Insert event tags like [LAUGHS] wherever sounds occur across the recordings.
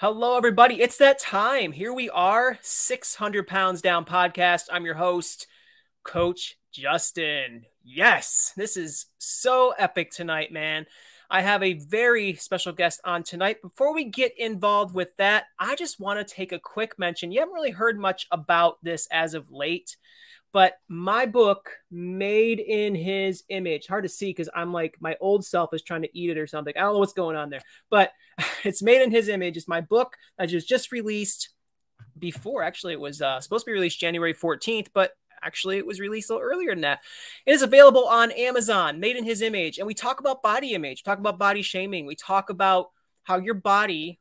Hello, everybody. It's that time. Here we are, 600 Pounds Down podcast. I'm your host, Coach Justin. Yes, this is so epic tonight, man. I have a very special guest on tonight. Before we get involved with that, I just want to take a quick mention. You haven't really heard much about this as of late, but my book, Made in His Image, hard to see because I'm like, my old self is trying to eat it or something. I don't know what's going on there, but [LAUGHS] it's Made in His Image. It's my book that was just released before. Actually, it was uh, supposed to be released January 14th, but actually it was released a little earlier than that. It is available on Amazon, Made in His Image. And we talk about body image, talk about body shaming. We talk about how your body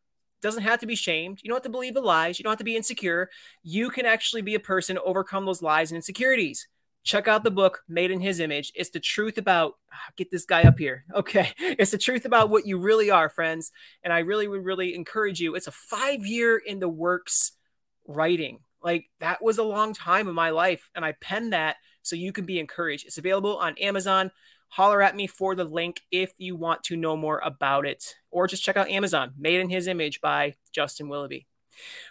doesn't have to be shamed. You don't have to believe the lies. You don't have to be insecure. You can actually be a person, overcome those lies and insecurities. Check out the book, Made in His Image. It's the truth about, ah, get this guy up here. [LAUGHS] Okay. It's the truth about what you really are, friends. And I really would really encourage you. It's a five year in the works writing. Like that was a long time in my life. And I penned that so you can be encouraged. It's available on Amazon holler at me for the link if you want to know more about it, or just check out Amazon, Made in His Image by Justin Willoughby.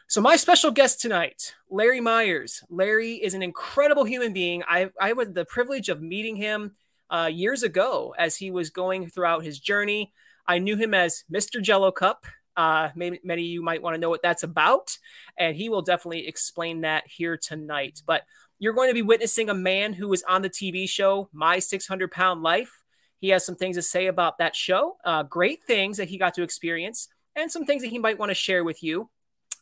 So, my special guest tonight, Larry Myers. Larry is an incredible human being. I, I had the privilege of meeting him uh, years ago as he was going throughout his journey. I knew him as Mr. Jello Cup. Uh, maybe many of you might want to know what that's about, and he will definitely explain that here tonight. But you're going to be witnessing a man who was on the TV show My 600 Pound Life. He has some things to say about that show, uh, great things that he got to experience, and some things that he might want to share with you.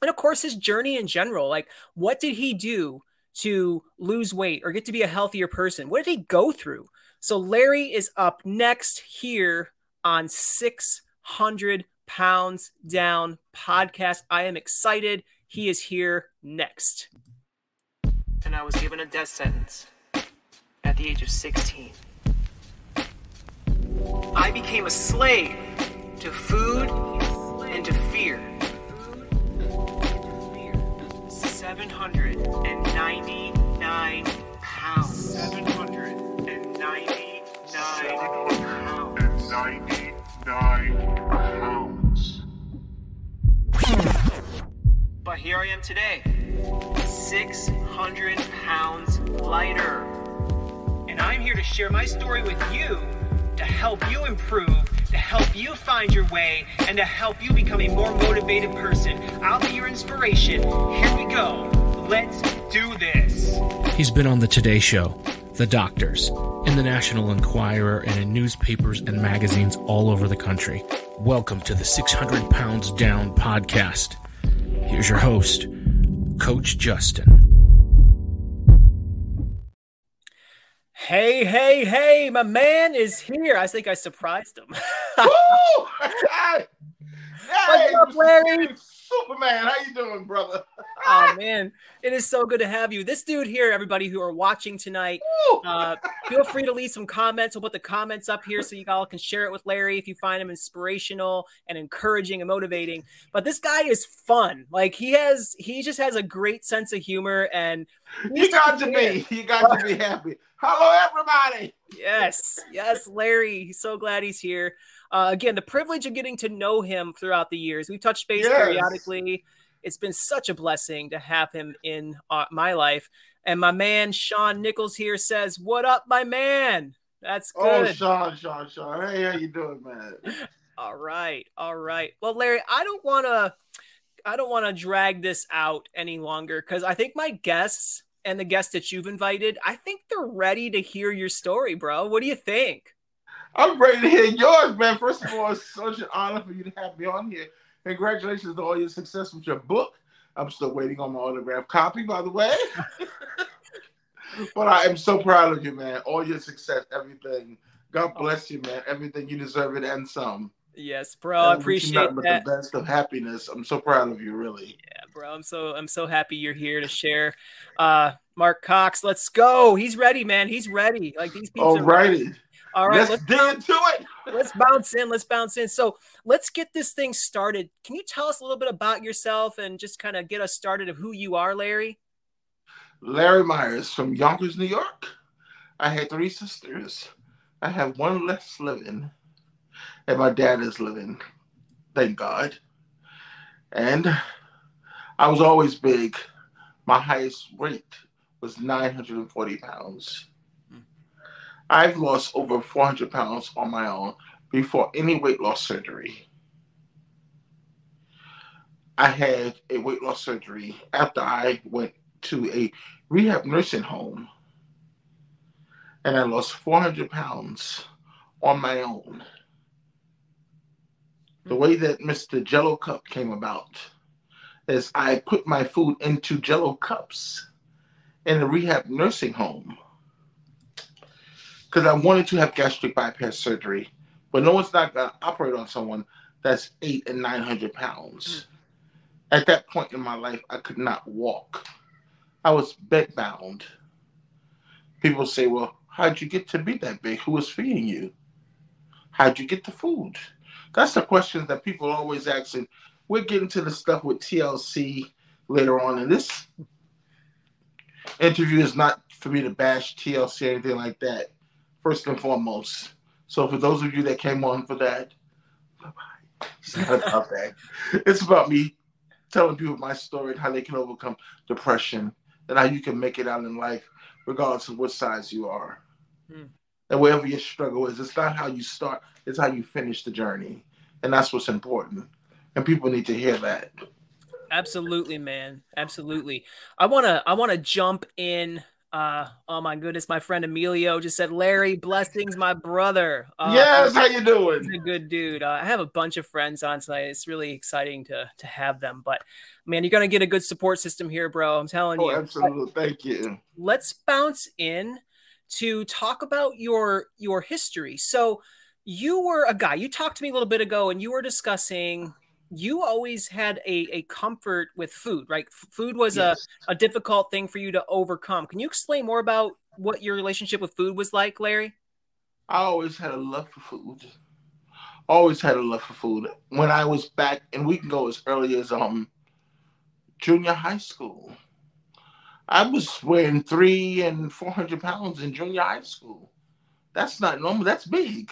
And of course, his journey in general like, what did he do to lose weight or get to be a healthier person? What did he go through? So, Larry is up next here on 600 Pounds Down podcast. I am excited. He is here next and I was given a death sentence at the age of 16. I became a slave to food and to fear. 799 pounds. 799 pounds. 99 But here I am today. 600 pounds lighter. And I'm here to share my story with you to help you improve, to help you find your way, and to help you become a more motivated person. I'll be your inspiration. Here we go. Let's do this. He's been on the Today Show, The Doctors, in the National Enquirer, and in newspapers and magazines all over the country. Welcome to the 600 Pounds Down podcast. Here's your host, Coach Justin. Hey, hey, hey, my man is here. I think I surprised him. [LAUGHS] Woo! [LAUGHS] What's up, Larry? Superman, how you doing, brother? Oh man, it is so good to have you. This dude here, everybody who are watching tonight, uh, feel free to leave some comments. We'll put the comments up here so you all can share it with Larry if you find him inspirational and encouraging and motivating. But this guy is fun. Like he has, he just has a great sense of humor, and you got to be, you got to be [LAUGHS] happy. Hello, everybody. Yes, yes, Larry. He's So glad he's here. Uh, again, the privilege of getting to know him throughout the years. We've touched base yes. periodically. It's been such a blessing to have him in uh, my life. And my man Sean Nichols here says, "What up, my man?" That's oh, good. Oh, Sean, Sean, Sean. Hey, how you doing, man? [LAUGHS] all right, all right. Well, Larry, I don't want to, I don't want to drag this out any longer because I think my guests and the guests that you've invited, I think they're ready to hear your story, bro. What do you think? I'm ready to hear yours, man. First of all, it's such an honor for you to have me on here. Congratulations to all your success with your book. I'm still waiting on my autograph copy, by the way. [LAUGHS] but I am so proud of you, man. All your success, everything. God oh. bless you, man. Everything you deserve it and some. Yes, bro. I appreciate that. The best of happiness. I'm so proud of you, really. Yeah, bro. I'm so I'm so happy you're here to share. Uh, Mark Cox, let's go. He's ready, man. He's ready. Like these people. All righty. All right, let's, let's bounce, into it. Let's bounce in. Let's bounce in. So let's get this thing started. Can you tell us a little bit about yourself and just kind of get us started of who you are, Larry? Larry Myers from Yonkers, New York. I had three sisters. I have one less living, and my dad is living. Thank God. And I was always big. My highest weight was 940 pounds. I've lost over 400 pounds on my own before any weight loss surgery. I had a weight loss surgery after I went to a rehab nursing home and I lost 400 pounds on my own. The way that Mr. Jello Cup came about is I put my food into Jello cups in a rehab nursing home because I wanted to have gastric bypass surgery, but no one's not going to operate on someone that's eight and 900 pounds. Mm. At that point in my life, I could not walk. I was bedbound. People say, Well, how'd you get to be that big? Who was feeding you? How'd you get the food? That's the questions that people are always asking. We're getting to the stuff with TLC later on. And this interview is not for me to bash TLC or anything like that first and foremost. So for those of you that came on for that, it's not about that. It's about me telling people my story and how they can overcome depression and how you can make it out in life, regardless of what size you are. Hmm. And wherever your struggle is, it's not how you start, it's how you finish the journey. And that's what's important. And people need to hear that. Absolutely, man. Absolutely. I wanna I wanna jump in uh, oh my goodness, my friend Emilio just said, Larry, blessings, my brother. Uh, yes, how you doing? A good dude. Uh, I have a bunch of friends on tonight. It's really exciting to to have them. But man, you're gonna get a good support system here, bro. I'm telling oh, you. Absolutely, thank you. Let's bounce in to talk about your your history. So you were a guy. You talked to me a little bit ago, and you were discussing you always had a, a comfort with food, right? Food was yes. a, a difficult thing for you to overcome. Can you explain more about what your relationship with food was like, Larry? I always had a love for food. Always had a love for food. When I was back, and we can go as early as um junior high school. I was weighing three and four hundred pounds in junior high school. That's not normal. That's big.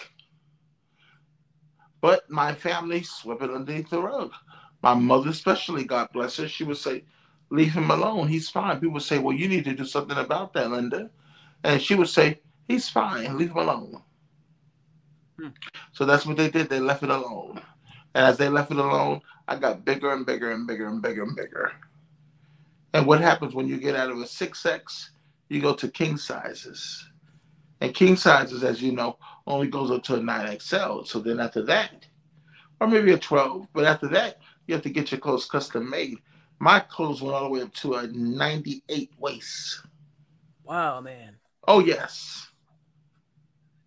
But my family swept it underneath the rug. My mother, especially, God bless her, she would say, Leave him alone. He's fine. People would say, Well, you need to do something about that, Linda. And she would say, He's fine. Leave him alone. Hmm. So that's what they did. They left it alone. And as they left it alone, I got bigger and bigger and bigger and bigger and bigger. And what happens when you get out of a 6X? You go to king sizes. And king sizes, as you know, only goes up to a 9XL. So then after that, or maybe a 12, but after that, you have to get your clothes custom made. My clothes went all the way up to a 98 waist. Wow, man. Oh, yes.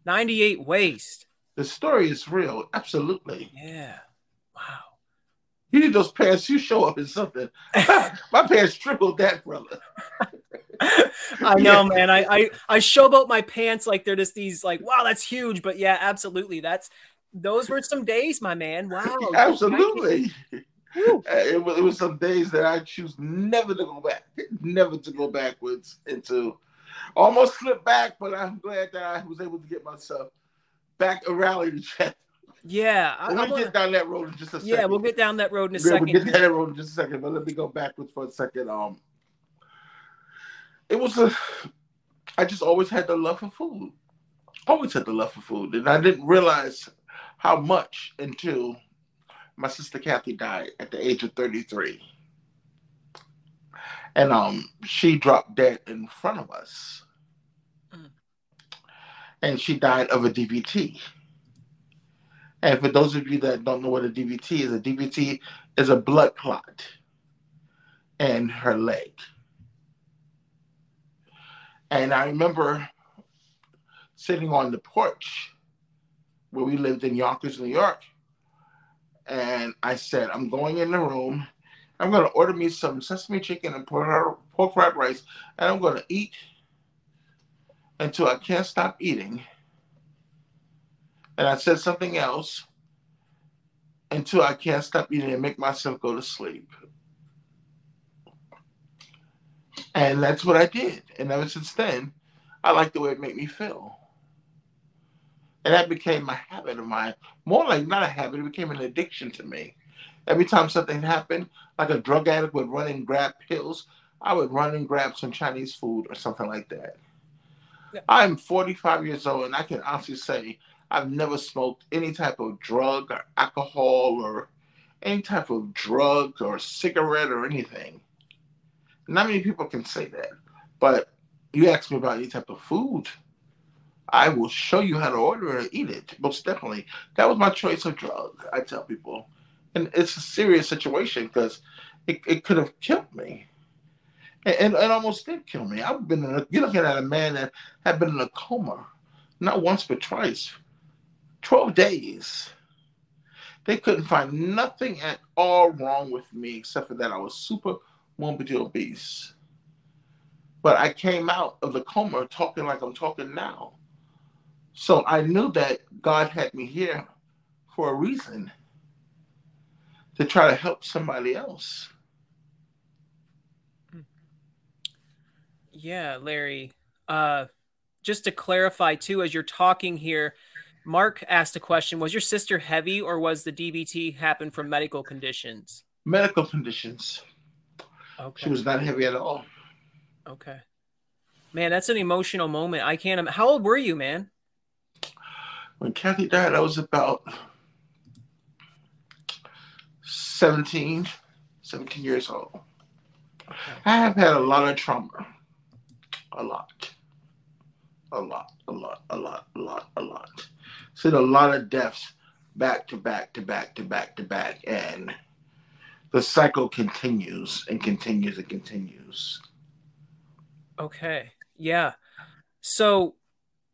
98 waist. The story is real. Absolutely. Yeah. Wow. You need those pants. You show up in something. [LAUGHS] My pants tripled that, brother. [LAUGHS] [LAUGHS] I know, man. I, I I showboat my pants like they're just these like, wow, that's huge. But yeah, absolutely. That's those were some days, my man. Wow. [LAUGHS] Absolutely. It was, it was some days that I choose never to go back, never to go backwards into. Almost slipped back, but I'm glad that I was able to get myself back a rally to check. Yeah, I, we'll wanna, get down that road in just a second. Yeah, we'll get down that road in a second. We'll get down that road in just a second, but let me go backwards for a second. Um, it was a I just always had the love for food. Always had the love for food. And I didn't realize how much until my sister Kathy died at the age of 33. And um she dropped dead in front of us. Mm. And she died of a DVT. And for those of you that don't know what a DVT is, a DVT is a blood clot in her leg. And I remember sitting on the porch where we lived in Yonkers, New York. And I said, I'm going in the room. I'm going to order me some sesame chicken and pork, fried rice. And I'm going to eat until I can't stop eating. And I said something else until I can't stop eating and make myself go to sleep. And that's what I did. And ever since then, I like the way it made me feel. And that became a habit of mine. More like not a habit, it became an addiction to me. Every time something happened, like a drug addict would run and grab pills, I would run and grab some Chinese food or something like that. Yeah. I'm 45 years old, and I can honestly say I've never smoked any type of drug or alcohol or any type of drug or cigarette or anything. Not many people can say that. But you ask me about any type of food, I will show you how to order it and eat it. Most definitely. That was my choice of drug, I tell people. And it's a serious situation because it, it could have killed me. And, and, almost did kill me. I've been in a, you're looking at a man that had been in a coma, not once but twice, 12 days. They couldn't find nothing at all wrong with me except for that I was super morbidly obese. But I came out of the coma talking like I'm talking now. So I knew that God had me here for a reason to try to help somebody else. Yeah, Larry. Uh, just to clarify, too, as you're talking here, Mark asked a question Was your sister heavy or was the DVT happen from medical conditions? Medical conditions. Okay. She was not heavy at all. Okay. Man, that's an emotional moment. I can't. How old were you, man? When Kathy died, I was about 17, 17 years old. Okay. I have had a lot of trauma. A lot. A lot, a lot, a lot, a lot, a lot. Seen a lot of deaths back to back to back to back to back. And the cycle continues and continues and continues. Okay. Yeah. So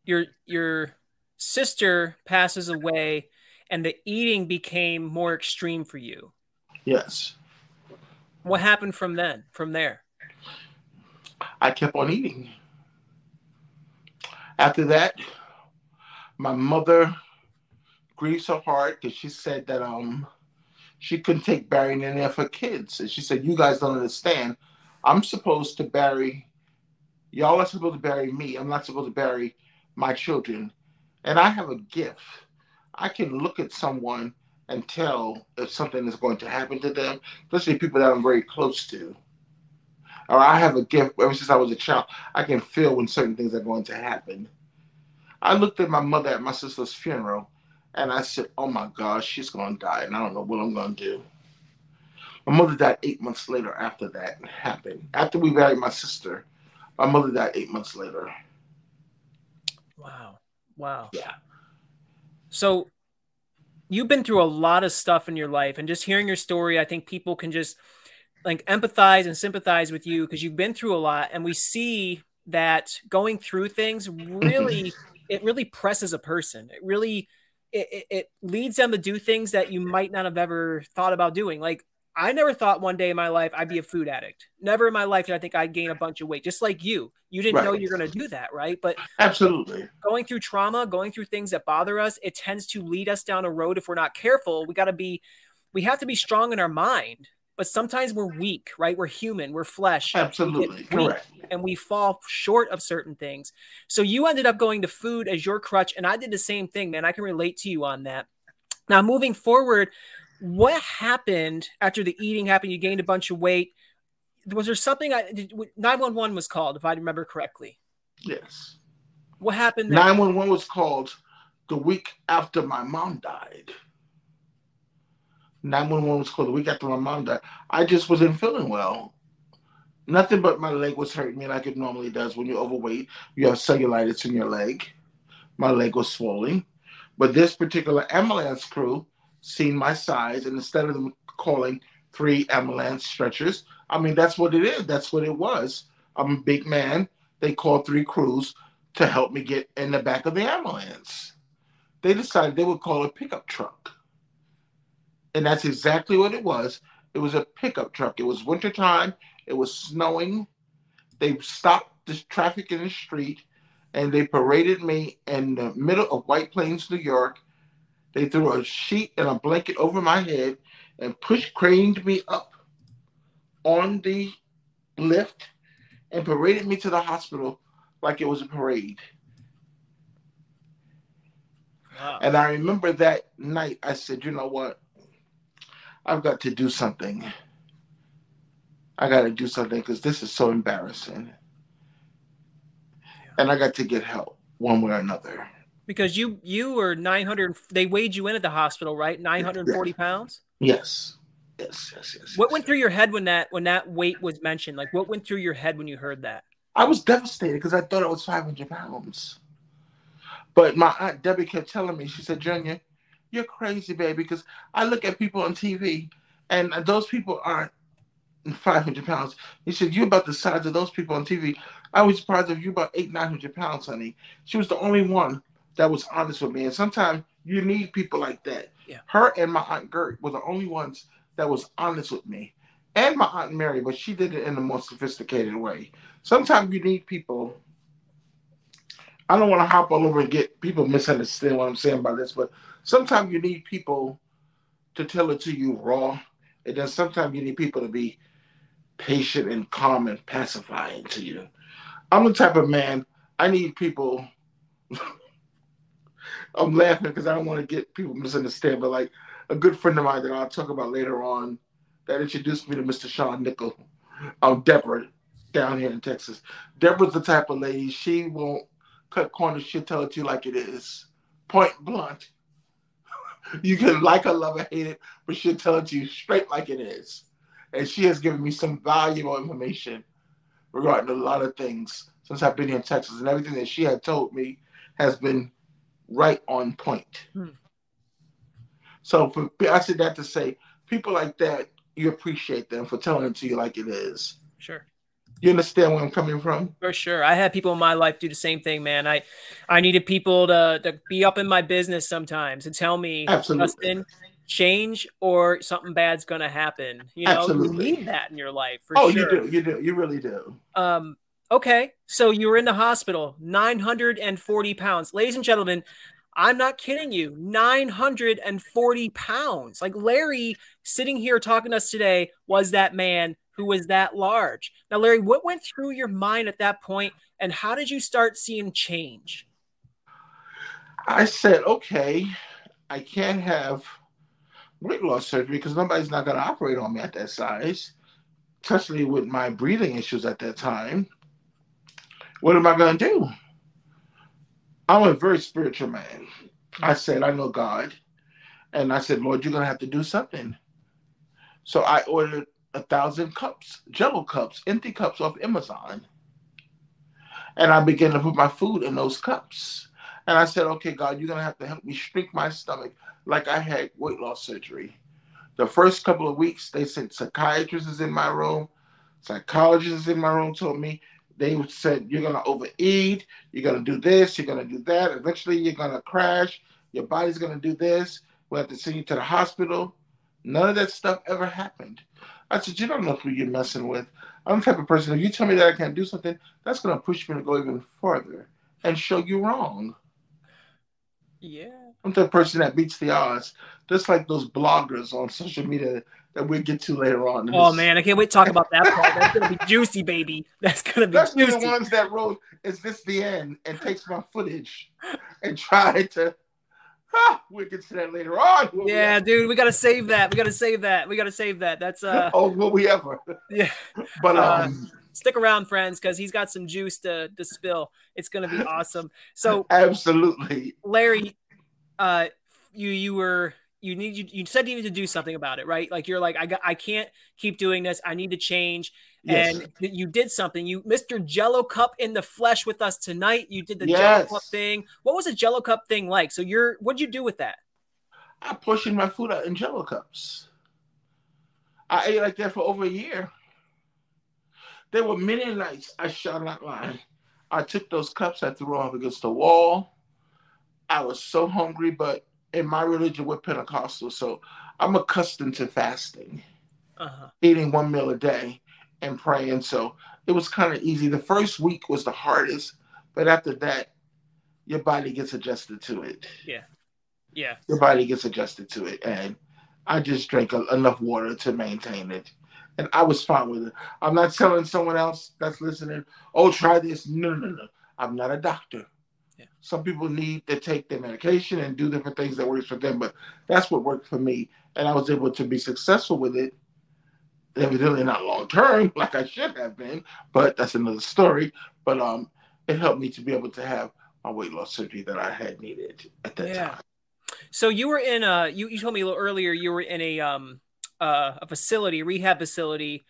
your your sister passes away and the eating became more extreme for you. Yes. What happened from then? From there? I kept on eating. After that, my mother grieves her heart because she said that um she couldn't take burying any of her kids. And she said, You guys don't understand. I'm supposed to bury, y'all are supposed to bury me. I'm not supposed to bury my children. And I have a gift. I can look at someone and tell if something is going to happen to them, especially people that I'm very close to. Or I have a gift ever since I was a child. I can feel when certain things are going to happen. I looked at my mother at my sister's funeral and I said, oh my gosh, she's going to die, and I don't know what I'm going to do. My mother died eight months later after that happened. After we buried my sister, my mother died eight months later. Wow. Wow. Yeah. So you've been through a lot of stuff in your life, and just hearing your story, I think people can just like empathize and sympathize with you because you've been through a lot, and we see that going through things really, [LAUGHS] it really presses a person. It really it, it, leads them to do things that you might not have ever thought about doing. Like I never thought one day in my life I'd be a food addict. Never in my life did I think I'd gain a bunch of weight. Just like you, you didn't right. know you're going to do that, right? But absolutely going through trauma, going through things that bother us, it tends to lead us down a road. If we're not careful, we got to be, we have to be strong in our mind but sometimes we're weak, right? We're human, we're flesh. Absolutely. Correct. And we fall short of certain things. So you ended up going to food as your crutch, and I did the same thing, man. I can relate to you on that. Now, moving forward, what happened after the eating happened? You gained a bunch of weight. Was there something I did 911 was called, if I remember correctly? Yes. What happened? 911 was called the week after my mom died. 911 was called the week after my mom died. I just wasn't feeling well. Nothing but my leg was hurting me like it normally does when you're overweight. You have cellulitis in your leg. My leg was swollen. But this particular ambulance crew seen my size, and instead of them calling three ambulance stretchers, I mean, that's what it is. That's what it was. I'm a big man. They called three crews to help me get in the back of the ambulance. They decided they would call a pickup truck. And that's exactly what it was. It was a pickup truck. It was wintertime. It was snowing. They stopped the traffic in the street and they paraded me in the middle of White Plains, New York. They threw a sheet and a blanket over my head and pushed, craned me up on the lift and paraded me to the hospital like it was a parade. Wow. And I remember that night, I said, you know what? I've got to do something. I got to do something because this is so embarrassing. And I got to get help one way or another. Because you you were 900 they weighed you in at the hospital, right? 940 Yeah. pounds? Yes. Yes, yes, yes. What yes, went yes. through your head when that when that weight was mentioned? Like what went through your head when you heard that? I was devastated because I thought it was 500 pounds. But my aunt Debbie kept telling me, she said, Junior, you're crazy, baby, because I look at people on TV and those people aren't 500 pounds. He said, You're about the size of those people on TV. I was surprised if you about eight, 900 pounds, honey. She was the only one that was honest with me. And sometimes you need people like that. Yeah. Her and my aunt Gert were the only ones that was honest with me. And my aunt Mary, but she did it in a more sophisticated way. Sometimes you need people. I don't want to hop all over and get people misunderstand what I'm saying by this, but sometimes you need people to tell it to you raw. And then sometimes you need people to be patient and calm and pacifying to you. I'm the type of man, I need people. [LAUGHS] I'm laughing because I don't want to get people misunderstand, but like a good friend of mine that I'll talk about later on that introduced me to Mr. Sean Nickel, um, Deborah, down here in Texas. Deborah's the type of lady, she won't cut corners, she'll tell it to you like it is. Point blunt. [LAUGHS] You can like her, love her, hate it, but she'll tell it to you straight like it is. And she has given me some valuable information regarding a lot of things since I've been here in Texas. And everything that she had told me has been right on point. Hmm. So for, I said that to say, people like that, you appreciate them for telling it to you like it is. Sure. You understand where I'm coming from? For sure. I had people in my life do the same thing, man. I I needed people to to be up in my business sometimes and tell me, Absolutely. Justin, change or something bad's gonna happen. You know, Absolutely. you need that in your life for oh, sure. you do. You do. You really do. Um, okay, so you were in the hospital, 940 pounds. Ladies and gentlemen, I'm not kidding you, 940 pounds. Like Larry sitting here talking to us today was that man who was that large. Now, Larry, what went through your mind at that point, and how did you start seeing change? I said, okay, I can't have weight loss surgery because nobody's not going to operate on me at that size, especially with my breathing issues at that time. What am I going to do? I'm a very spiritual man. I said, I know God. And I said, Lord, you're going to have to do something. So I ordered a thousand cups, jello cups, empty cups off Amazon. And I began to put my food in those cups. And I said, okay, God, you're going to have to help me shrink my stomach like I had weight loss surgery. The first couple of weeks, they sent psychiatrists in my room, psychologists in my room, told me, they said, you're going to overeat, you're going to do this, you're going to do that. Eventually, you're going to crash, your body's going to do this. We'll have to send you to the hospital. None of that stuff ever happened. I said, you don't know who you're messing with. I'm the type of person, if you tell me that I can't do something, that's going to push me to go even further and show you wrong. Yeah. I'm the person that beats the odds, just like those bloggers on social media that we'll get to later on. Oh this. man, I can't wait to talk about that part. That's gonna be juicy, baby. That's gonna be That's the ones that wrote, "Is this the end?" and takes my footage and try to. Ah, we'll get to that later on. Will Yeah, ever? dude, we gotta save that. We gotta save that. We gotta save that. That's uh, [LAUGHS] Oh, will we ever? yeah. But Uh, um, Stick around, friends, because he's got some juice to to spill. It's gonna be awesome. So, [LAUGHS] absolutely. Larry, uh, you you were you need you, you said you need to do something about it, right? Like you're like I got I can't keep doing this. I need to change. Yes. And you did something. You Mr. Jello Cup in the flesh with us tonight. You did the Jello Cup thing. What was a Jello Cup thing like? So you're what'd you do with that? I portioned my food out in Jello cups. I ate like that for over a year. There were many nights I shall not lie. I took those cups, I threw them up against the wall. I was so hungry, but in my religion, we're Pentecostal, so I'm accustomed to fasting, Uh-huh. eating one meal a day and praying. So it was kind of easy. The first week was the hardest, but after that, your body gets adjusted to it Yeah. Yeah. your body gets adjusted to it. And I just drank a, enough water to maintain it. And I was fine with it. I'm not telling someone else that's listening, oh, try this. No, no, no. I'm not a doctor. Yeah. Some people need to take their medication and do different things that works for them, but that's what worked for me, and I was able to be successful with it. Evidently not long term, [LAUGHS] like I should have been, but that's another story. But um, it helped me to be able to have my weight loss surgery that I had needed at that Yeah. time. So you were in a you, you told me a little earlier you were in a um uh, a facility, a rehab facility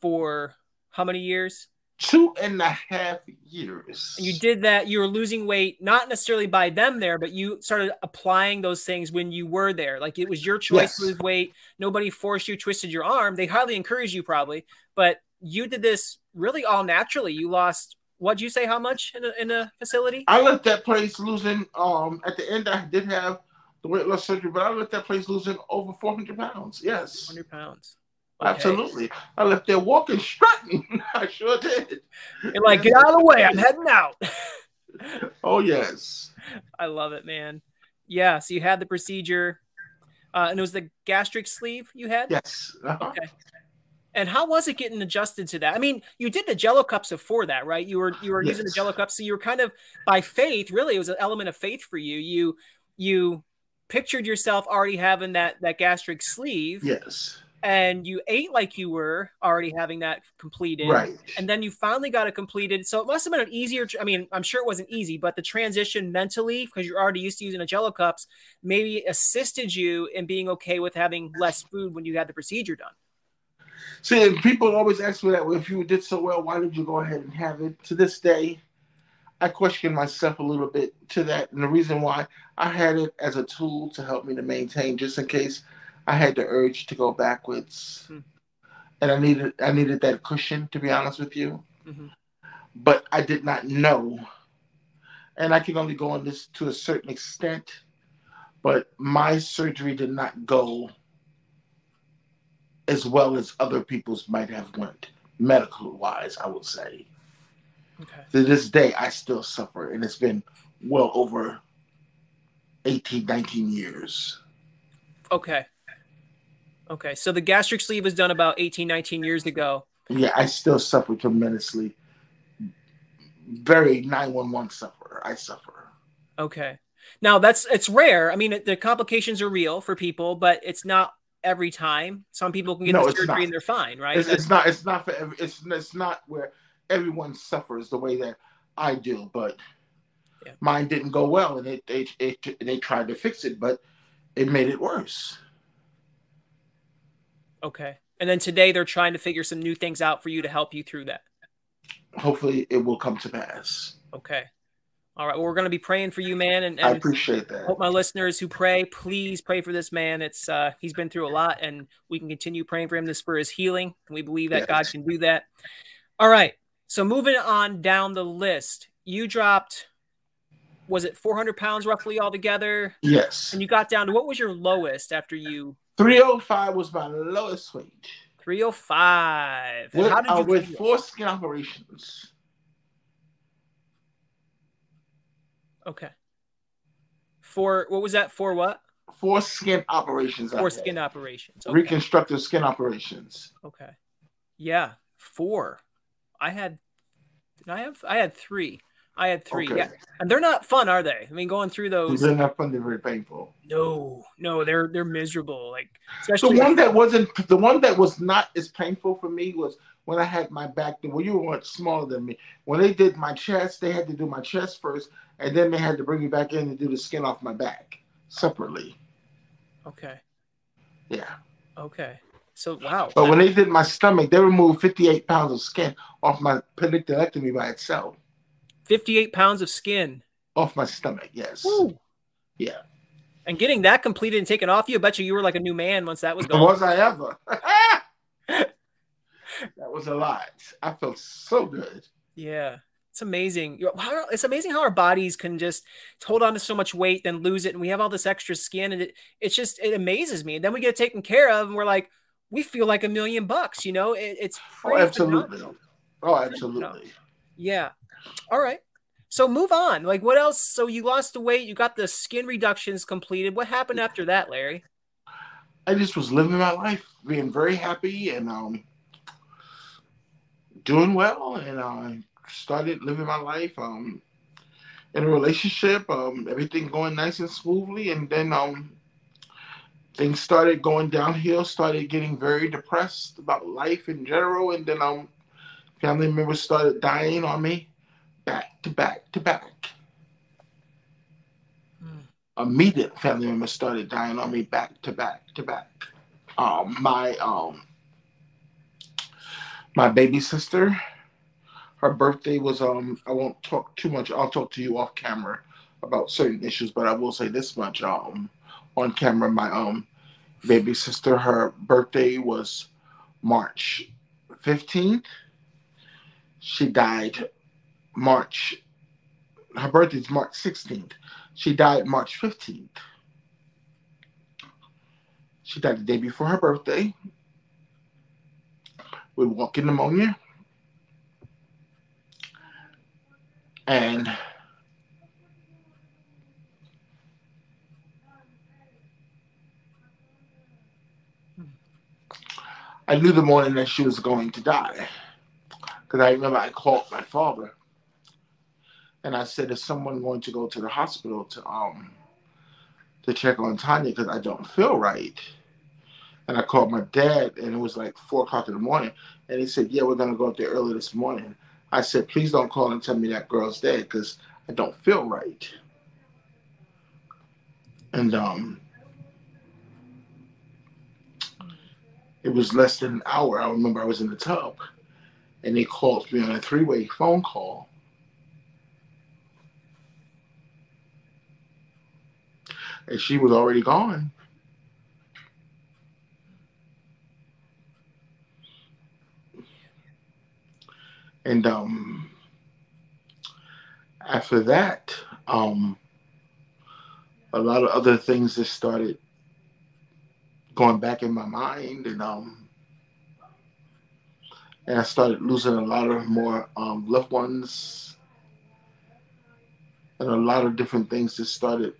for how many years? Two and a half years. And you did that, you were losing weight, not necessarily by them there, but you started applying those things when you were there. Like it was your choice Yes. to lose weight. Nobody forced you, twisted your arm. They highly encouraged you probably, but you did this really all naturally. You lost what'd you say how much in a, in a facility? I left that place losing. Um, at the end, I did have the weight loss surgery, but I left that place losing over 400 pounds. Yes, 100 pounds. Okay. absolutely. I left there walking, strutting. [LAUGHS] I sure did. You're like, get out of the way. I'm heading out. [LAUGHS] Oh yes, [LAUGHS] I love it, man. Yeah. So you had the procedure, uh, and it was the gastric sleeve you had. yes. Uh-huh. Okay. And how was it getting adjusted to that? I mean, you did the Jello cups before that, right? You were you were using the Jello cups, so you were kind of by faith. Really, it was an element of faith for you. You you pictured yourself already having that that gastric sleeve, Yes. and you ate like you were already having that completed. Right. And then you finally got it completed. So it must have been an easier. I mean, I'm sure it wasn't easy, but the transition mentally, because you're already used to using the Jello cups, maybe assisted you in being okay with having less food when you had the procedure done. See, people always ask me that. Well, if you did so well, why did you go ahead and have it? To this day, I questioned myself a little bit to that, and the reason why I had it as a tool to help me to maintain, just in case I had the urge to go backwards, Hmm. and I needed I needed that cushion. To be honest with you, Mhm. but I did not know, and I can only go on this to a certain extent. But my surgery did not go as well as other people's might have went medical wise i would say Okay. to this day i still suffer and it's been well over 18 19 years Okay. Okay. So the gastric sleeve was done about 18, 19 years ago. yeah i still suffer tremendously very 911 sufferer i suffer Okay. Now that's it's rare. I mean, it- the complications are real for people, but it's not every time. Some people can get No, the surgery and they're fine, right? it's, it's not it's not for every, it's it's not where everyone suffers the way that i do but Yeah. mine didn't go well and it, it, it they tried to fix it but it made it worse okay. And then today they're trying to figure some new things out for you to help you through that. hopefully it will come to pass Okay. All right. Well, we're going to be praying for you, man, and, i appreciate that hope my listeners who pray, please pray for this man. It's uh, he's been through a lot, and we can continue praying for him This for his healing. And we believe that God can do that. All right. So moving on down the list, you dropped. Was it 400 pounds roughly altogether? yes And you got down to what was your lowest after you 305 was my lowest weight 305? With, how did uh, you with four skin operations Okay. For what was that? For what? four skin operations Four skin operations. Okay. reconstructive skin operations Okay. Yeah, four. I had. Did I have? I had three. I had three. Okay. Yeah, and they're not fun, are they? I mean, going through those. they're not fun they're very painful No, no, they're they're miserable. Like The especially. one that wasn't, the one that was not as painful for me was when I had my back. Well, you were much smaller than me. When they did my chest, they had to do my chest first, and then they had to bring me back in and do the skin off my back separately. okay. Yeah. Okay. So wow. But when they did my stomach, they removed 58 pounds of skin off my appendectomy by itself, Fifty-eight pounds of skin. off my stomach. Yes. Woo. Yeah. And getting that completed and taken off you, I bet you you were like a new man once that was [LAUGHS] gone. Was I ever? [LAUGHS] [LAUGHS] that was a lot. I felt so good. Yeah. It's amazing. It's amazing how our bodies can just hold on to so much weight, then lose it, and we have all this extra skin, and it it's just it amazes me. And then we get it taken care of, and we're like, we feel like a million bucks. You know, it, it's Oh, absolutely. phenomenal. Oh, absolutely. Yeah. All right. So move on. Like, what else? So you lost the weight, you got the skin reductions completed. What happened after that, Larry? I just was living my life, being very happy and um, doing well, and I started living my life. Um, in a relationship, um, everything going nice and smoothly, and then um, things started going downhill. Started getting very depressed about life in general, and then um, family members started dying on me, back to back to back. Hmm. Immediate family members started dying on me back to back to back. Um, my um, my baby sister her birthday was um I won't talk too much. I'll talk to you off camera about certain issues, but I will say this much um on camera my um baby sister her birthday was March 15th. She died March her birthday is March 16th. She died March 15th. She died the day before her birthday with walking pneumonia. And I knew the morning that she was going to die. Because I remember I called my father and I said, Is someone going to go to the hospital to um to check on Tanya because I don't feel right? And I called my dad and it was like four o'clock in the morning. And he said, Yeah, we're gonna go up there early this morning. I said, please don't call and tell me that girl's dead because I don't feel right. And um, it was less than an hour. I remember I was in the tub and they called me on a three way phone call. And she was already gone. And um, after that, um, a lot of other things just started going back in my mind, and um, and I started losing a lot of more um, loved ones, and a lot of different things just started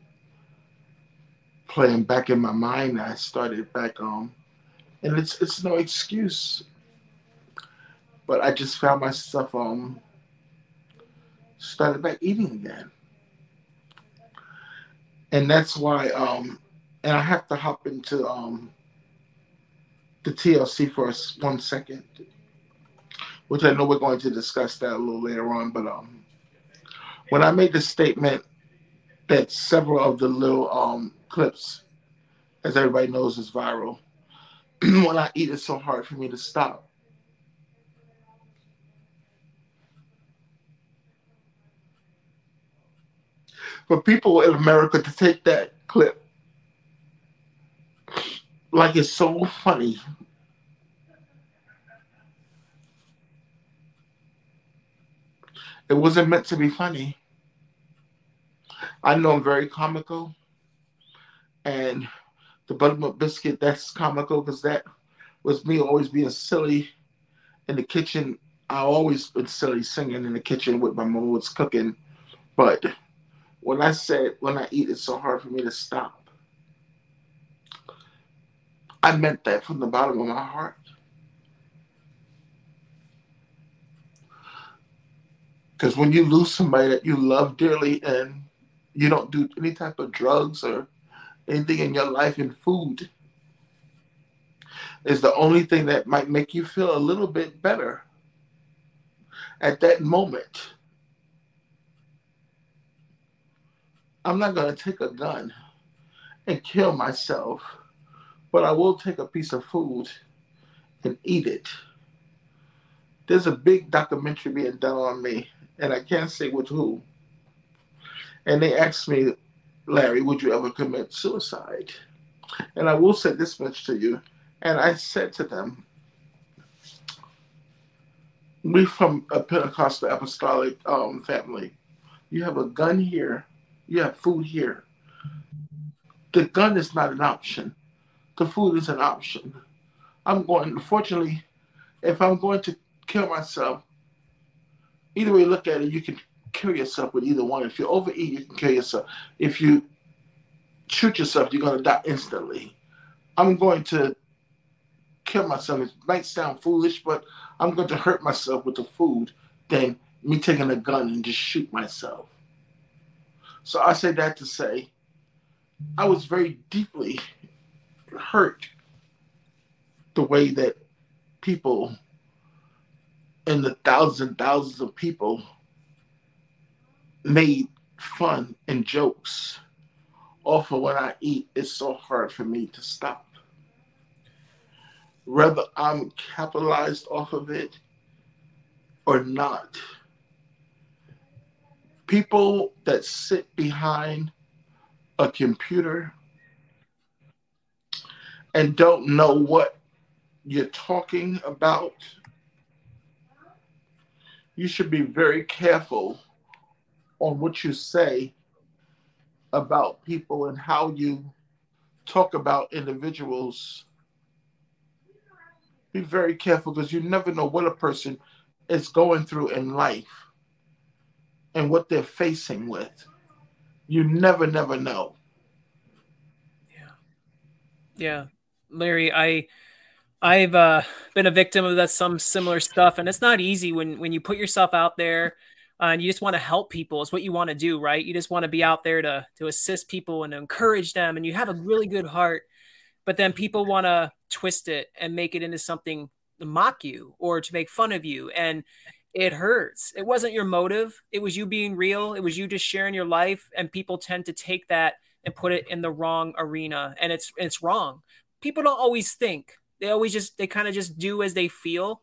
playing back in my mind. I started back um, and it's it's no excuse but I just found myself um started back eating again. And that's why um and I have to hop into um the TLC for us one second, which I know we're going to discuss that a little later on. But um, when I made the statement that several of the little um, clips, as everybody knows, is viral, [CLEARS THROAT] when I eat, it's so hard for me to stop. for people in America to take that clip like it's so funny. It wasn't meant to be funny. I know I'm very comical, and the buttermilk biscuit that's comical because that was me always being silly in the kitchen. I always been silly singing in the kitchen with my mom was cooking, but when I said when I eat, it's so hard for me to stop. I meant that from the bottom of my heart. Because when you lose somebody that you love dearly and you don't do any type of drugs or anything in your life and food is the only thing that might make you feel a little bit better at that moment. I'm not going to take a gun and kill myself, but I will take a piece of food and eat it. There's a big documentary being done on me, and I can't say with who. And they asked me, Larry, would you ever commit suicide? And I will say this much to you. And I said to them, we from a Pentecostal apostolic um, family. You have a gun here you have food here. The gun is not an option. The food is an option. I'm going, fortunately, if I'm going to kill myself, either way you look at it, you can kill yourself with either one. If you overeat, you can kill yourself. If you shoot yourself, you're going to die instantly. I'm going to kill myself. It might sound foolish, but I'm going to hurt myself with the food than me taking a gun and just shoot myself. So I say that to say I was very deeply hurt the way that people and the thousands and thousands of people made fun and jokes off of what I eat. It's so hard for me to stop. Whether I'm capitalized off of it or not, people that sit behind a computer and don't know what you're talking about, you should be very careful on what you say about people and how you talk about individuals. Be very careful because you never know what a person is going through in life and what they're facing with. You never, never know. Yeah. Yeah. Larry, I I've uh, been a victim of that some similar stuff, and it's not easy when when you put yourself out there uh, and you just want to help people. It's what you want to do, right? You just want to be out there to to assist people and encourage them, and you have a really good heart, but then people want to twist it and make it into something to mock you or to make fun of you, and it hurts. It wasn't your motive. It was you being real. It was you just sharing your life, and people tend to take that and put it in the wrong arena, and it's it's wrong. People don't always think they always just they kind of just do as they feel.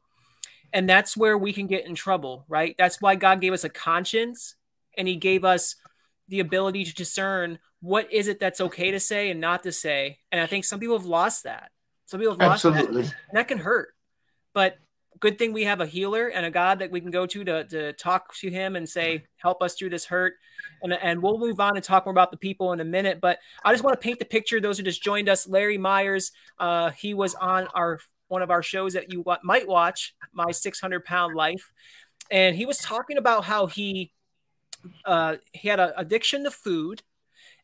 And that's where we can get in trouble, right? That's why God gave us a conscience and he gave us the ability to discern what is it that's okay to say and not to say. And I think some people have lost that. Some people have lost Absolutely. that. And that can hurt. But good thing we have a healer and a God that we can go to to, to talk to him and say, help us through this hurt. And, and we'll move on and talk more about the people in a minute. But I just want to paint the picture. Those who just joined us, Larry Myers, uh, he was on our one of our shows that you might watch, My 600 Pound Life. And he was talking about how he uh, he had an addiction to food.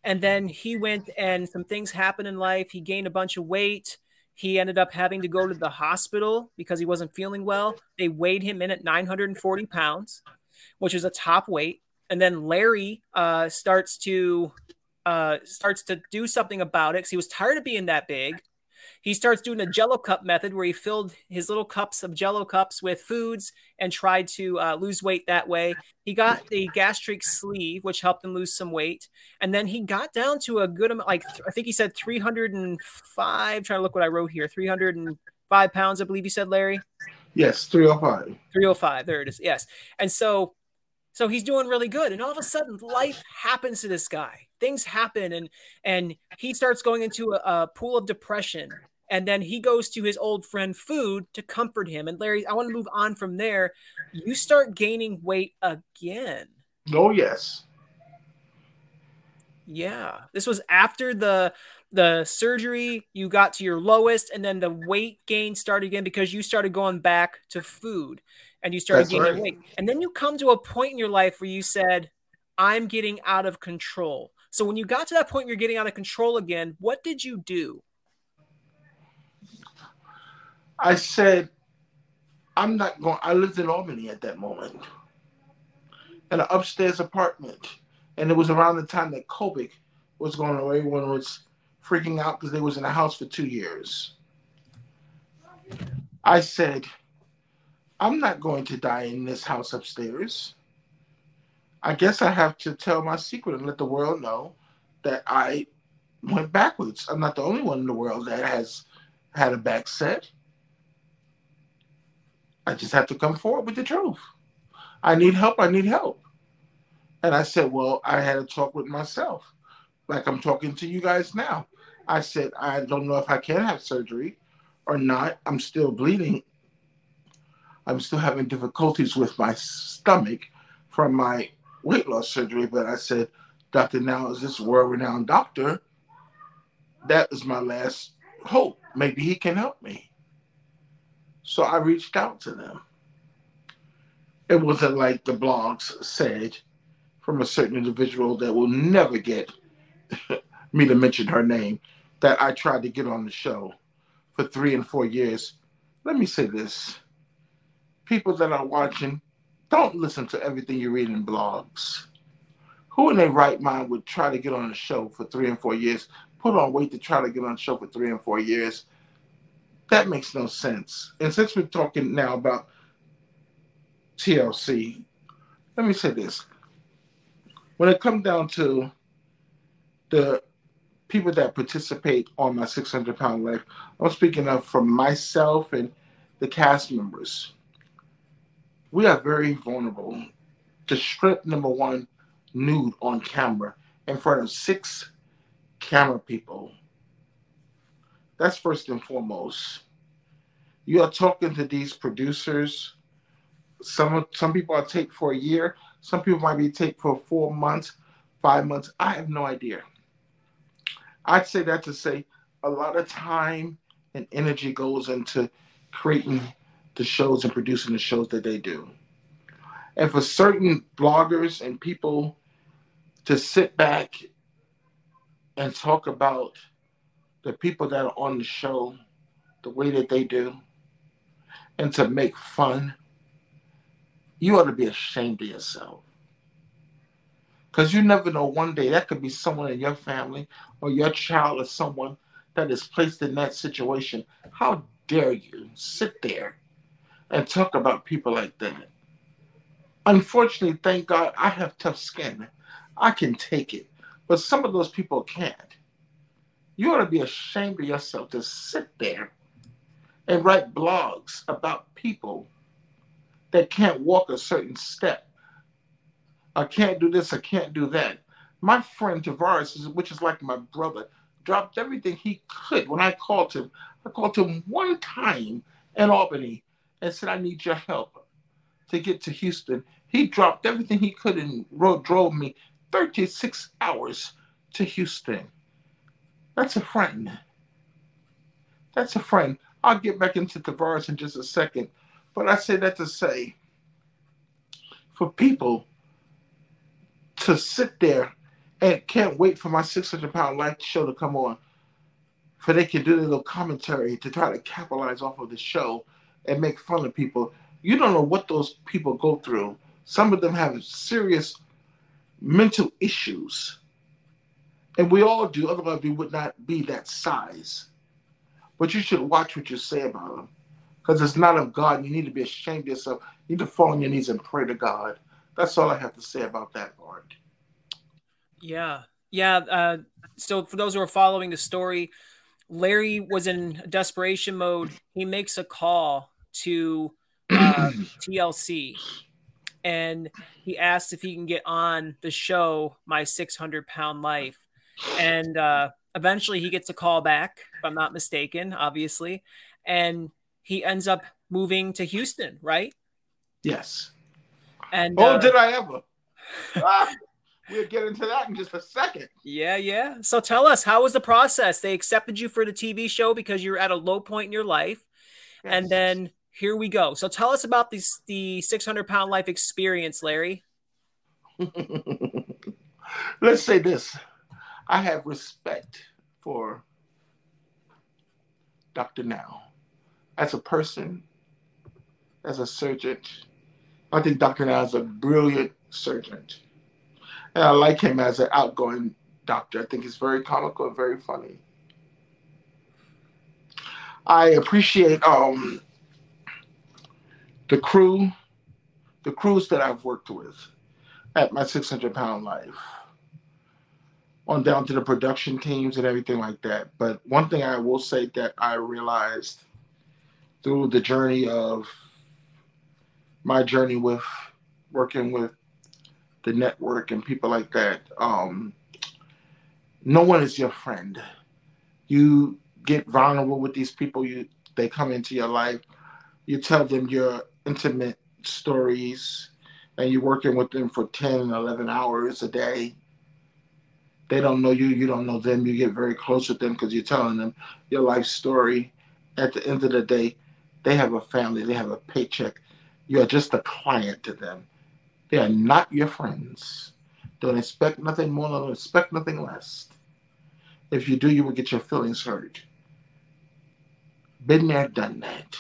And then he went and some things happened in life. He gained a bunch of weight he ended up having to go to the hospital because he wasn't feeling well. They weighed him in at 940 pounds, which is a top weight. And then Larry uh, starts to uh, starts to do something about it because he was tired of being that big. He starts doing a Jello cup method where he filled his little cups of Jello cups with foods and tried to uh, lose weight that way. He got the gastric sleeve, which helped him lose some weight, and then he got down to a good amount. Like I think he said 305. Trying to look what I wrote here. 305 pounds, I believe you said, Larry. Yes, 305. 305. There it is. Yes, and so so he's doing really good. And all of a sudden, life happens to this guy. Things happen, and and he starts going into a, a pool of depression. And then he goes to his old friend Food to comfort him. And Larry, I want to move on from there. You start gaining weight again. Oh yes. Yeah. This was after the the surgery, you got to your lowest, and then the weight gain started again because you started going back to food and you started That's gaining right. weight. And then you come to a point in your life where you said, I'm getting out of control. So when you got to that point, you're getting out of control again. What did you do? I said, I'm not going. I lived in Albany at that moment, in an upstairs apartment, and it was around the time that COVID was going away. Everyone was freaking out because they was in the house for two years. I said, I'm not going to die in this house upstairs. I guess I have to tell my secret and let the world know that I went backwards. I'm not the only one in the world that has had a back set. I just have to come forward with the truth. I need help. I need help. And I said, Well, I had a talk with myself, like I'm talking to you guys now. I said, I don't know if I can have surgery or not. I'm still bleeding I'm still having difficulties with my stomach from my weight loss surgery. But I said, Dr. Now is this world renowned doctor. That is my last hope. Maybe he can help me. So I reached out to them. It wasn't like the blogs said from a certain individual that will never get [LAUGHS] me to mention her name that I tried to get on the show for three and four years. Let me say this people that are watching, don't listen to everything you read in blogs. Who in their right mind would try to get on a show for three and four years, put on weight to try to get on a show for three and four years? That makes no sense. And since we're talking now about TLC, let me say this. When it comes down to the people that participate on my 600 pound life, I'm speaking of from myself and the cast members. We are very vulnerable to strip number one nude on camera in front of six camera people. That's first and foremost. You are talking to these producers. Some some people are taped for a year. Some people might be taped for four months, five months. I have no idea. I'd say that to say a lot of time and energy goes into creating the shows and producing the shows that they do. And for certain bloggers and people to sit back and talk about the people that are on the show the way that they do and to make fun, you ought to be ashamed of yourself. Because you never know, one day that could be someone in your family or your child or someone that is placed in that situation. How dare you sit there and talk about people like that? Unfortunately, thank God I have tough skin. I can take it. But some of those people can't. You ought to be ashamed of yourself to sit there and write blogs about people that can't walk a certain step I can't do this, I can't do that. My friend Tavares, which is like my brother, dropped everything he could when I called him. I called him one time in Albany and said, I need your help to get to Houston. He dropped everything he could and drove me 36 hours to Houston. That's a friend. That's a friend. I'll get back into Tavares in just a second. But I say that to say, for people to sit there and can't wait for my 600 pound life show to come on for they can do their little commentary to try to capitalize off of the show and make fun of people. You don't know what those people go through. Some of them have serious mental issues. And we all do, otherwise, we would not be that size. But you should watch what you say about them because it's not of God. You need to be ashamed of yourself. You need to fall on your knees and pray to God. That's all I have to say about that part. Yeah. Yeah. Uh, so, for those who are following the story, Larry was in desperation mode. He makes a call to uh, [CLEARS THROAT] TLC and he asks if he can get on the show, My 600 Pound Life. And uh, eventually he gets a call back, if I'm not mistaken, obviously. And he ends up moving to Houston, right? Yes. And oh, uh, did I ever? ah, we'll get into that in just a second. Yeah, yeah. So tell us, how was the process? They accepted you for the TV show because you're at a low point in your life, yes. and then here we go. So tell us about this the 600 pound life experience, Larry. [LAUGHS] Let's say this: I have respect for Dr. Now as a person, as a surgeon I think Dr. Now is a brilliant surgeon. And I like him as an outgoing doctor. I think he's very comical and very funny. I appreciate um, the crew, the crews that I've worked with at my 600 pound life, on down to the production teams and everything like that. But one thing I will say that I realized through the journey of my journey with working with the network and people like that. Um, no one is your friend. You get vulnerable with these people. You they come into your life. You tell them your intimate stories, and you're working with them for 10, and 11 hours a day. They don't know you. You don't know them. You get very close with them because you're telling them your life story. At the end of the day, they have a family. They have a paycheck you are just a client to them. They are not your friends. Don't expect nothing more, don't expect nothing less. If you do, you will get your feelings hurt. Been there, done that.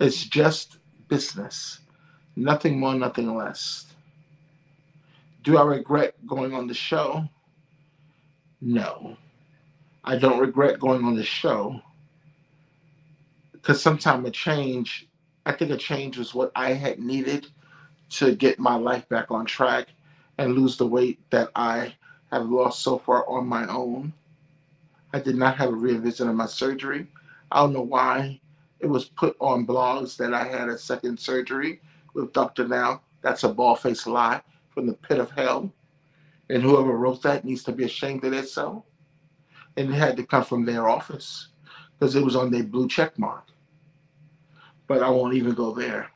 It's just business. Nothing more, nothing less. Do I regret going on the show? No. I don't regret going on the show because sometimes a change, I think a change was what I had needed to get my life back on track and lose the weight that I have lost so far on my own. I did not have a revisit of my surgery. I don't know why it was put on blogs that I had a second surgery with Dr. Now. That's a ball faced lie from the pit of hell. And whoever wrote that needs to be ashamed of themselves. And it had to come from their office because it was on their blue check mark. But I won't even go there.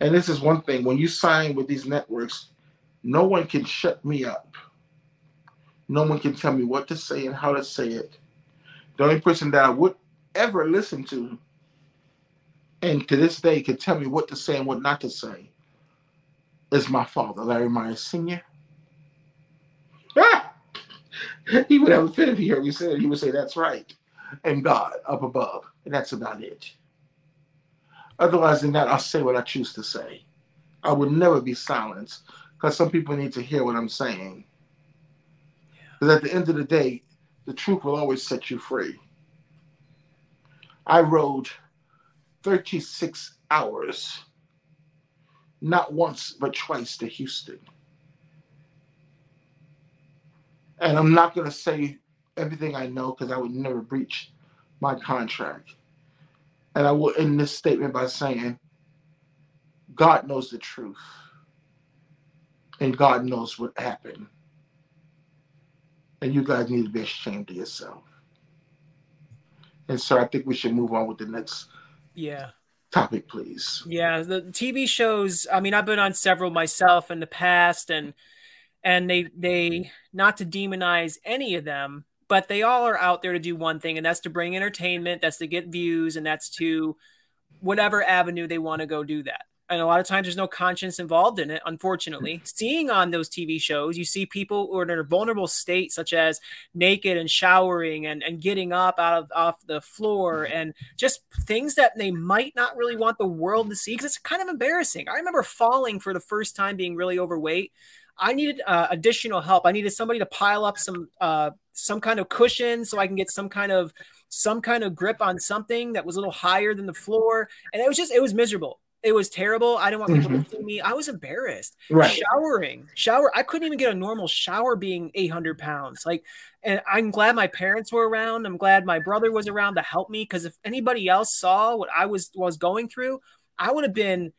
And this is one thing when you sign with these networks, no one can shut me up. No one can tell me what to say and how to say it. The only person that I would ever listen to and to this day can tell me what to say and what not to say is my father, Larry Myers Sr. Ah! [LAUGHS] He would have a fit if he heard me say it. He would say, That's right. And God up above. And that's about it. Otherwise than that, I'll say what I choose to say. I would never be silenced because some people need to hear what I'm saying. Because at the end of the day, the truth will always set you free. I rode 36 hours, not once, but twice to Houston. And I'm not going to say everything I know because I would never breach my contract. And I will end this statement by saying, God knows the truth. And God knows what happened. And you guys need to be ashamed of yourself. And so I think we should move on with the next yeah topic, please. Yeah, the TV shows. I mean, I've been on several myself in the past, and and they they not to demonize any of them, but they all are out there to do one thing, and that's to bring entertainment, that's to get views, and that's to whatever avenue they want to go do that and a lot of times there's no conscience involved in it unfortunately. Seeing on those tv shows you see people who are in a vulnerable state such as naked and showering and, and getting up out of off the floor and just things that they might not really want the world to see because it's kind of embarrassing. I remember falling for the first time being really overweight. I needed uh, additional help. I needed somebody to pile up some uh, some kind of cushion so i can get some kind of some kind of grip on something that was a little higher than the floor. And it was just it was miserable it was terrible. I didn't want people mm-hmm. to see me. I was embarrassed. Right. Showering, shower. I couldn't even get a normal shower being 800 pounds. Like, and I'm glad my parents were around. I'm glad my brother was around to help me. Cause if anybody else saw what I was, was going through, I would have been,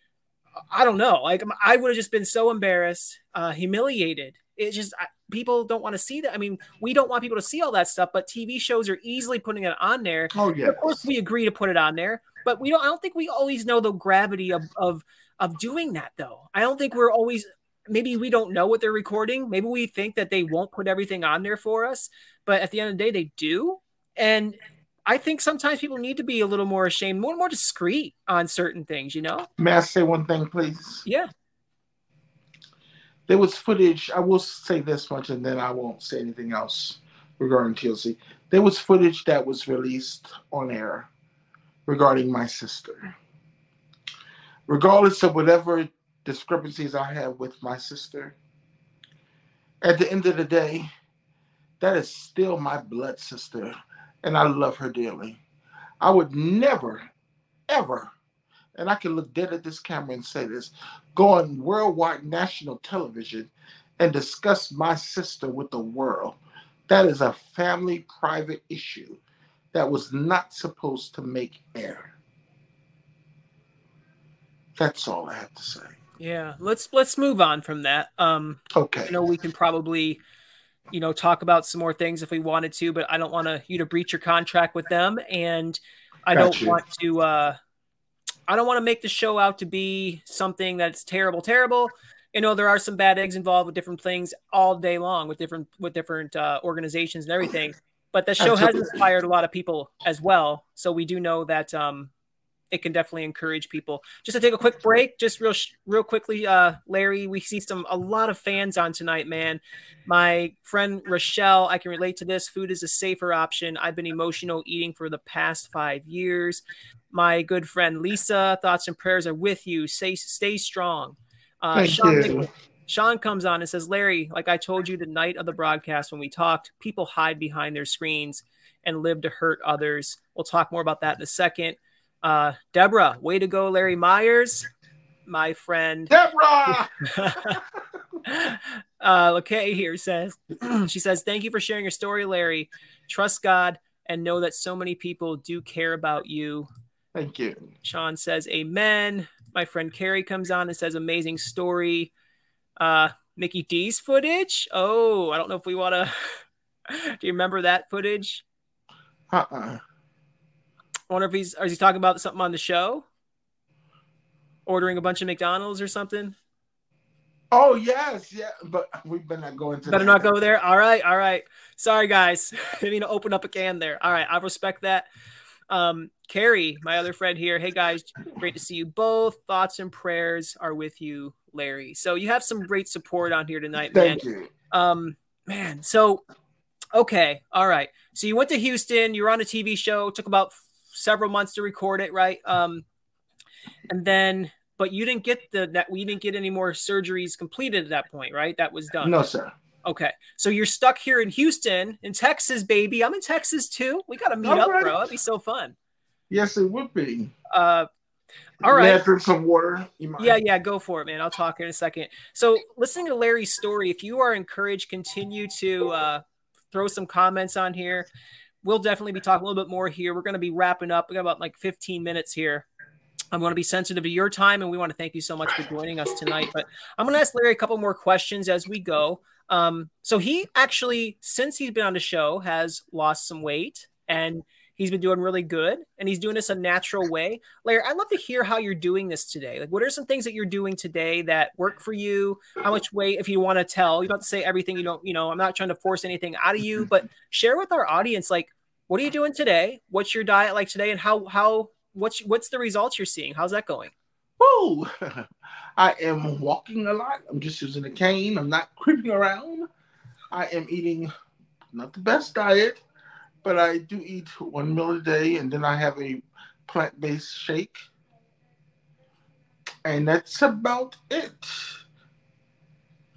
I don't know. Like I would have just been so embarrassed, uh, humiliated. It's just, I, people don't want to see that. I mean, we don't want people to see all that stuff, but TV shows are easily putting it on there. Oh yeah. Of course, we agree to put it on there but we don't. I don't think we always know the gravity of of of doing that though. I don't think we're always. Maybe we don't know what they're recording. Maybe we think that they won't put everything on there for us, but at the end of the day, they do. And I think sometimes people need to be a little more ashamed, more and more discreet on certain things. You know. May I say one thing, please? Yeah. There was footage. I will say this much, and then I won't say anything else regarding TLC. There was footage that was released on air regarding my sister. Regardless of whatever discrepancies I have with my sister, at the end of the day, that is still my blood sister, and I love her dearly. I would never, ever, and I can look dead at this camera and say this, go on worldwide national television and discuss my sister with the world. That is a family private issue that was not supposed to make air. That's all I have to say. Yeah, let's let's move on from that. Um, okay. You know, we can probably, you know, talk about some more things if we wanted to, but I don't want to you to breach your contract with them, and I Got don't you. want to. uh I don't want to make the show out to be something that's terrible, terrible. You know, there are some bad eggs involved with different things all day long with different with different uh, organizations and everything. But the show has inspired a lot of people as well. So we do know that um, it can definitely encourage people. Just to take a quick break, just real real quickly, uh, Larry, we see some a lot of fans on tonight, man. My friend Rochelle, I can relate to this. Food is a safer option. I've been emotional eating for the past five years. My good friend Lisa, thoughts and prayers are with you. Stay stay strong. Uh, Thank Sean, you. Sean comes on and says, Larry, like I told you the night of the broadcast when we talked, people hide behind their screens and live to hurt others. We'll talk more about that in a second. Uh, Deborah, way to go, Larry Myers, my friend. Deborah! [LAUGHS] uh, okay, here says, [CLEARS THROAT] she says, Thank you for sharing your story, Larry. Trust God and know that so many people do care about you. Thank you. Sean says, Amen. My friend Carrie comes on and says, Amazing story. Uh, Mickey D's footage. Oh, I don't know if we want to. [LAUGHS] do you remember that footage? Uh uh I wonder if he's, is he talking about something on the show? Ordering a bunch of McDonald's or something? Oh yes, yeah, but we better not go into. Better not go there. All right, all right. Sorry, guys. [LAUGHS] I mean, to open up a can there. All right, I respect that. Um, Carrie, my other friend here. Hey guys, great to see you both. Thoughts and prayers are with you, Larry. So you have some great support on here tonight, man. Thank you. Um, man. So, okay, all right. So you went to Houston. You were on a TV show. Took about several months to record it, right? Um, and then but you didn't get the that we didn't get any more surgeries completed at that point, right? That was done. No, sir. Okay, so you're stuck here in Houston, in Texas, baby. I'm in Texas too. We got to meet All up, right. bro. That'd be so fun. Yes, it would be. Uh, all May drink some water. Yeah, yeah, go for it, man. I'll talk in a second. So, listening to Larry's story, if you are encouraged, continue to uh, throw some comments on here. We'll definitely be talking a little bit more here. We're going to be wrapping up. We got about like 15 minutes here. I'm going to be sensitive to your time, and we want to thank you so much for joining us tonight. But I'm going to ask Larry a couple more questions as we go. Um, so he actually, since he's been on the show, has lost some weight, and he's been doing really good, and he's doing this a natural way. Larry, I'd love to hear how you're doing this today. Like, what are some things that you're doing today that work for you? How much weight, if you want to tell, you don't have to say everything. You don't, you know, I'm not trying to force anything out of you, [LAUGHS] but share with our audience, like, what are you doing today? What's your diet like today, and how how what's what's the results you're seeing? How's that going? Woo! [LAUGHS] I am walking a lot. I'm just using a cane. I'm not creeping around. I am eating not the best diet, but I do eat one meal a day, and then I have a plant-based shake, and that's about it.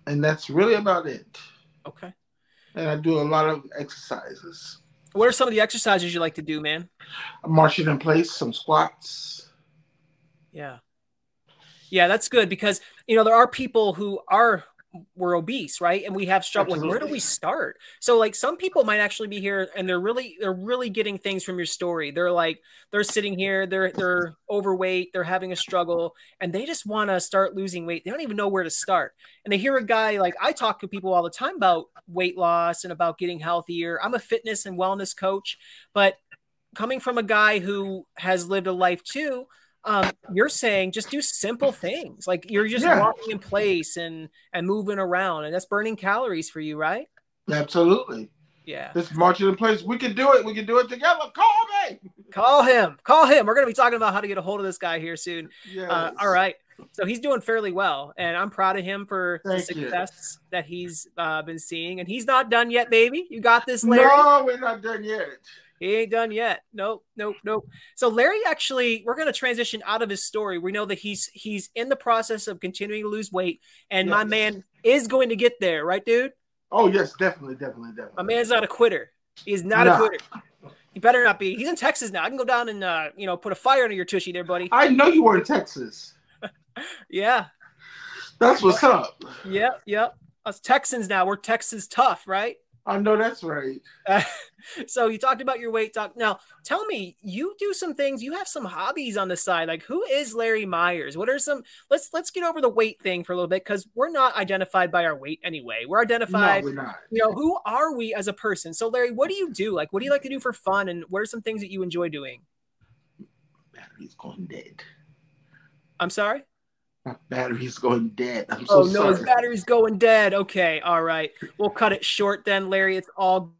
And that's really about it. Okay. And I do a lot of exercises. What are some of the exercises you like to do, man? I'm marching in place, some squats. Yeah. Yeah, that's good because you know there are people who are we're obese, right? And we have struggle. Like, where do we start? So like some people might actually be here and they're really they're really getting things from your story. They're like they're sitting here, they're they're overweight, they're having a struggle, and they just want to start losing weight. They don't even know where to start. And they hear a guy like I talk to people all the time about weight loss and about getting healthier. I'm a fitness and wellness coach, but coming from a guy who has lived a life too, um, you're saying just do simple things like you're just Yeah. walking in place and and moving around, and that's burning calories for you, right? Absolutely. Yeah. This marching in place. We can do it. We can do it together. Call me. Call him. Call him. We're gonna be talking about how to get a hold of this guy here soon. Yes. Uh, all right. So he's doing fairly well, and I'm proud of him for the Thank you. success that he's uh, been seeing. And he's not done yet, baby. You got this, Larry. No, we're not done yet. He ain't done yet. Nope, nope, nope. So Larry actually, we're going to transition out of his story. We know that he's he's in the process of continuing to lose weight, and my man is going to get there, right, dude? Oh yes, definitely, definitely, definitely. My man's not a quitter. He's not a quitter. He better not be. He's in Texas now. I can go down and uh, you know put a fire under your tushy there, buddy. I know you were in Texas. [LAUGHS] Yeah, That's what's up. yep, yep. Us Texans now. We're Texas tough, right? [LAUGHS] I know that's right. Uh, [LAUGHS] so you talked about your weight talk. Now, tell me, you do some things. You have some hobbies on the side. Like, who is Larry Myers? What are some? Let's let's get over the weight thing for a little bit because we're not identified by our weight anyway. We're identified. No, we're not. you know, who are we as a person? So, Larry, what do you do? Like, what do you like to do for fun? And what are some things that you enjoy doing? Battery's going dead. I'm sorry. My battery's going dead. I'm so oh no, his battery's going dead. Okay, all right. We'll cut it short then, Larry. It's all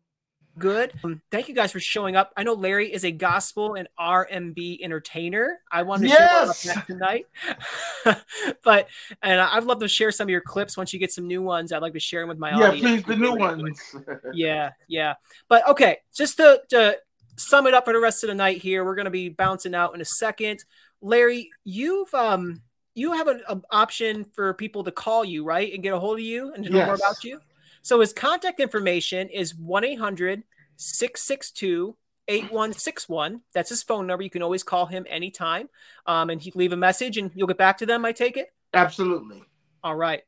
good. Um, thank you guys for showing up. I know Larry is a gospel and R&B entertainer. I wanted to share more about Yes! that tonight. [LAUGHS] but and I'd love to share some of your clips once you get some new ones. I'd like to share them with my yeah, audience. Yeah, please, the new [LAUGHS] ones. Yeah, yeah. But okay, just to, to sum it up for the rest of the night here, we're gonna be bouncing out in a second. Larry, you've um you have an, an, option for people to call you, right, and get a hold of you and to know yes. more about you. So his contact information is 1 800 662 8161. That's his phone number. You can always call him anytime. Um, and he leave a message and you'll get back to them, I take it? Absolutely. All right.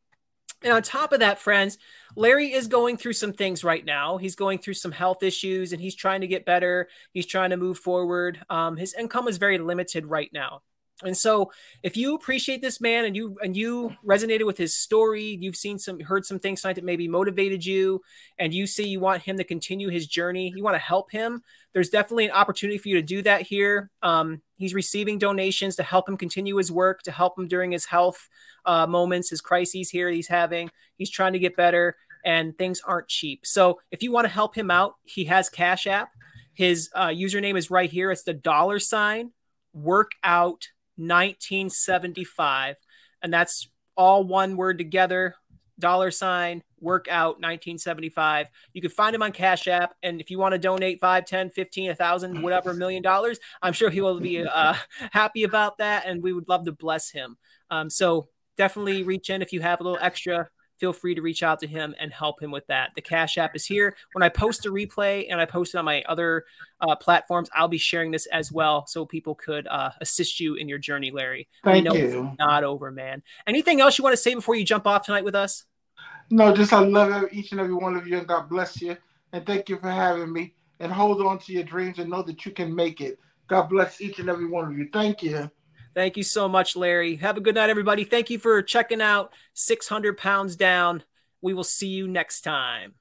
And on top of that, friends, Larry is going through some things right now. He's going through some health issues and he's trying to get better. He's trying to move forward. Um, his income is very limited right now. And so if you appreciate this man and you and you resonated with his story, you've seen some heard some things tonight that maybe motivated you and you see you want him to continue his journey, you want to help him, there's definitely an opportunity for you to do that here. Um, he's receiving donations to help him continue his work, to help him during his health uh, moments, his crises here he's having. He's trying to get better and things aren't cheap. So if you want to help him out, he has Cash App. His uh, username is right here. It's the dollar sign workout 1975. And that's all one word together dollar sign workout 1975 you can find him on cash app and if you want to donate 5 10 15 a thousand whatever million dollars i'm sure he will be uh, [LAUGHS] happy about that and we would love to bless him um, so definitely reach in if you have a little extra feel free to reach out to him and help him with that. The Cash App is here. When I post a replay and I post it on my other uh, platforms, I'll be sharing this as well so people could uh, assist you in your journey, Larry. Thank know you. not over, man. Anything else you want to say before you jump off tonight with us? No, just I love each and every one of you and God bless you. And thank you for having me. And hold on to your dreams and know that you can make it. God bless each and every one of you. Thank you. Thank you so much, Larry. Have a good night, everybody. Thank you for checking out 600 Pounds Down. We will see you next time.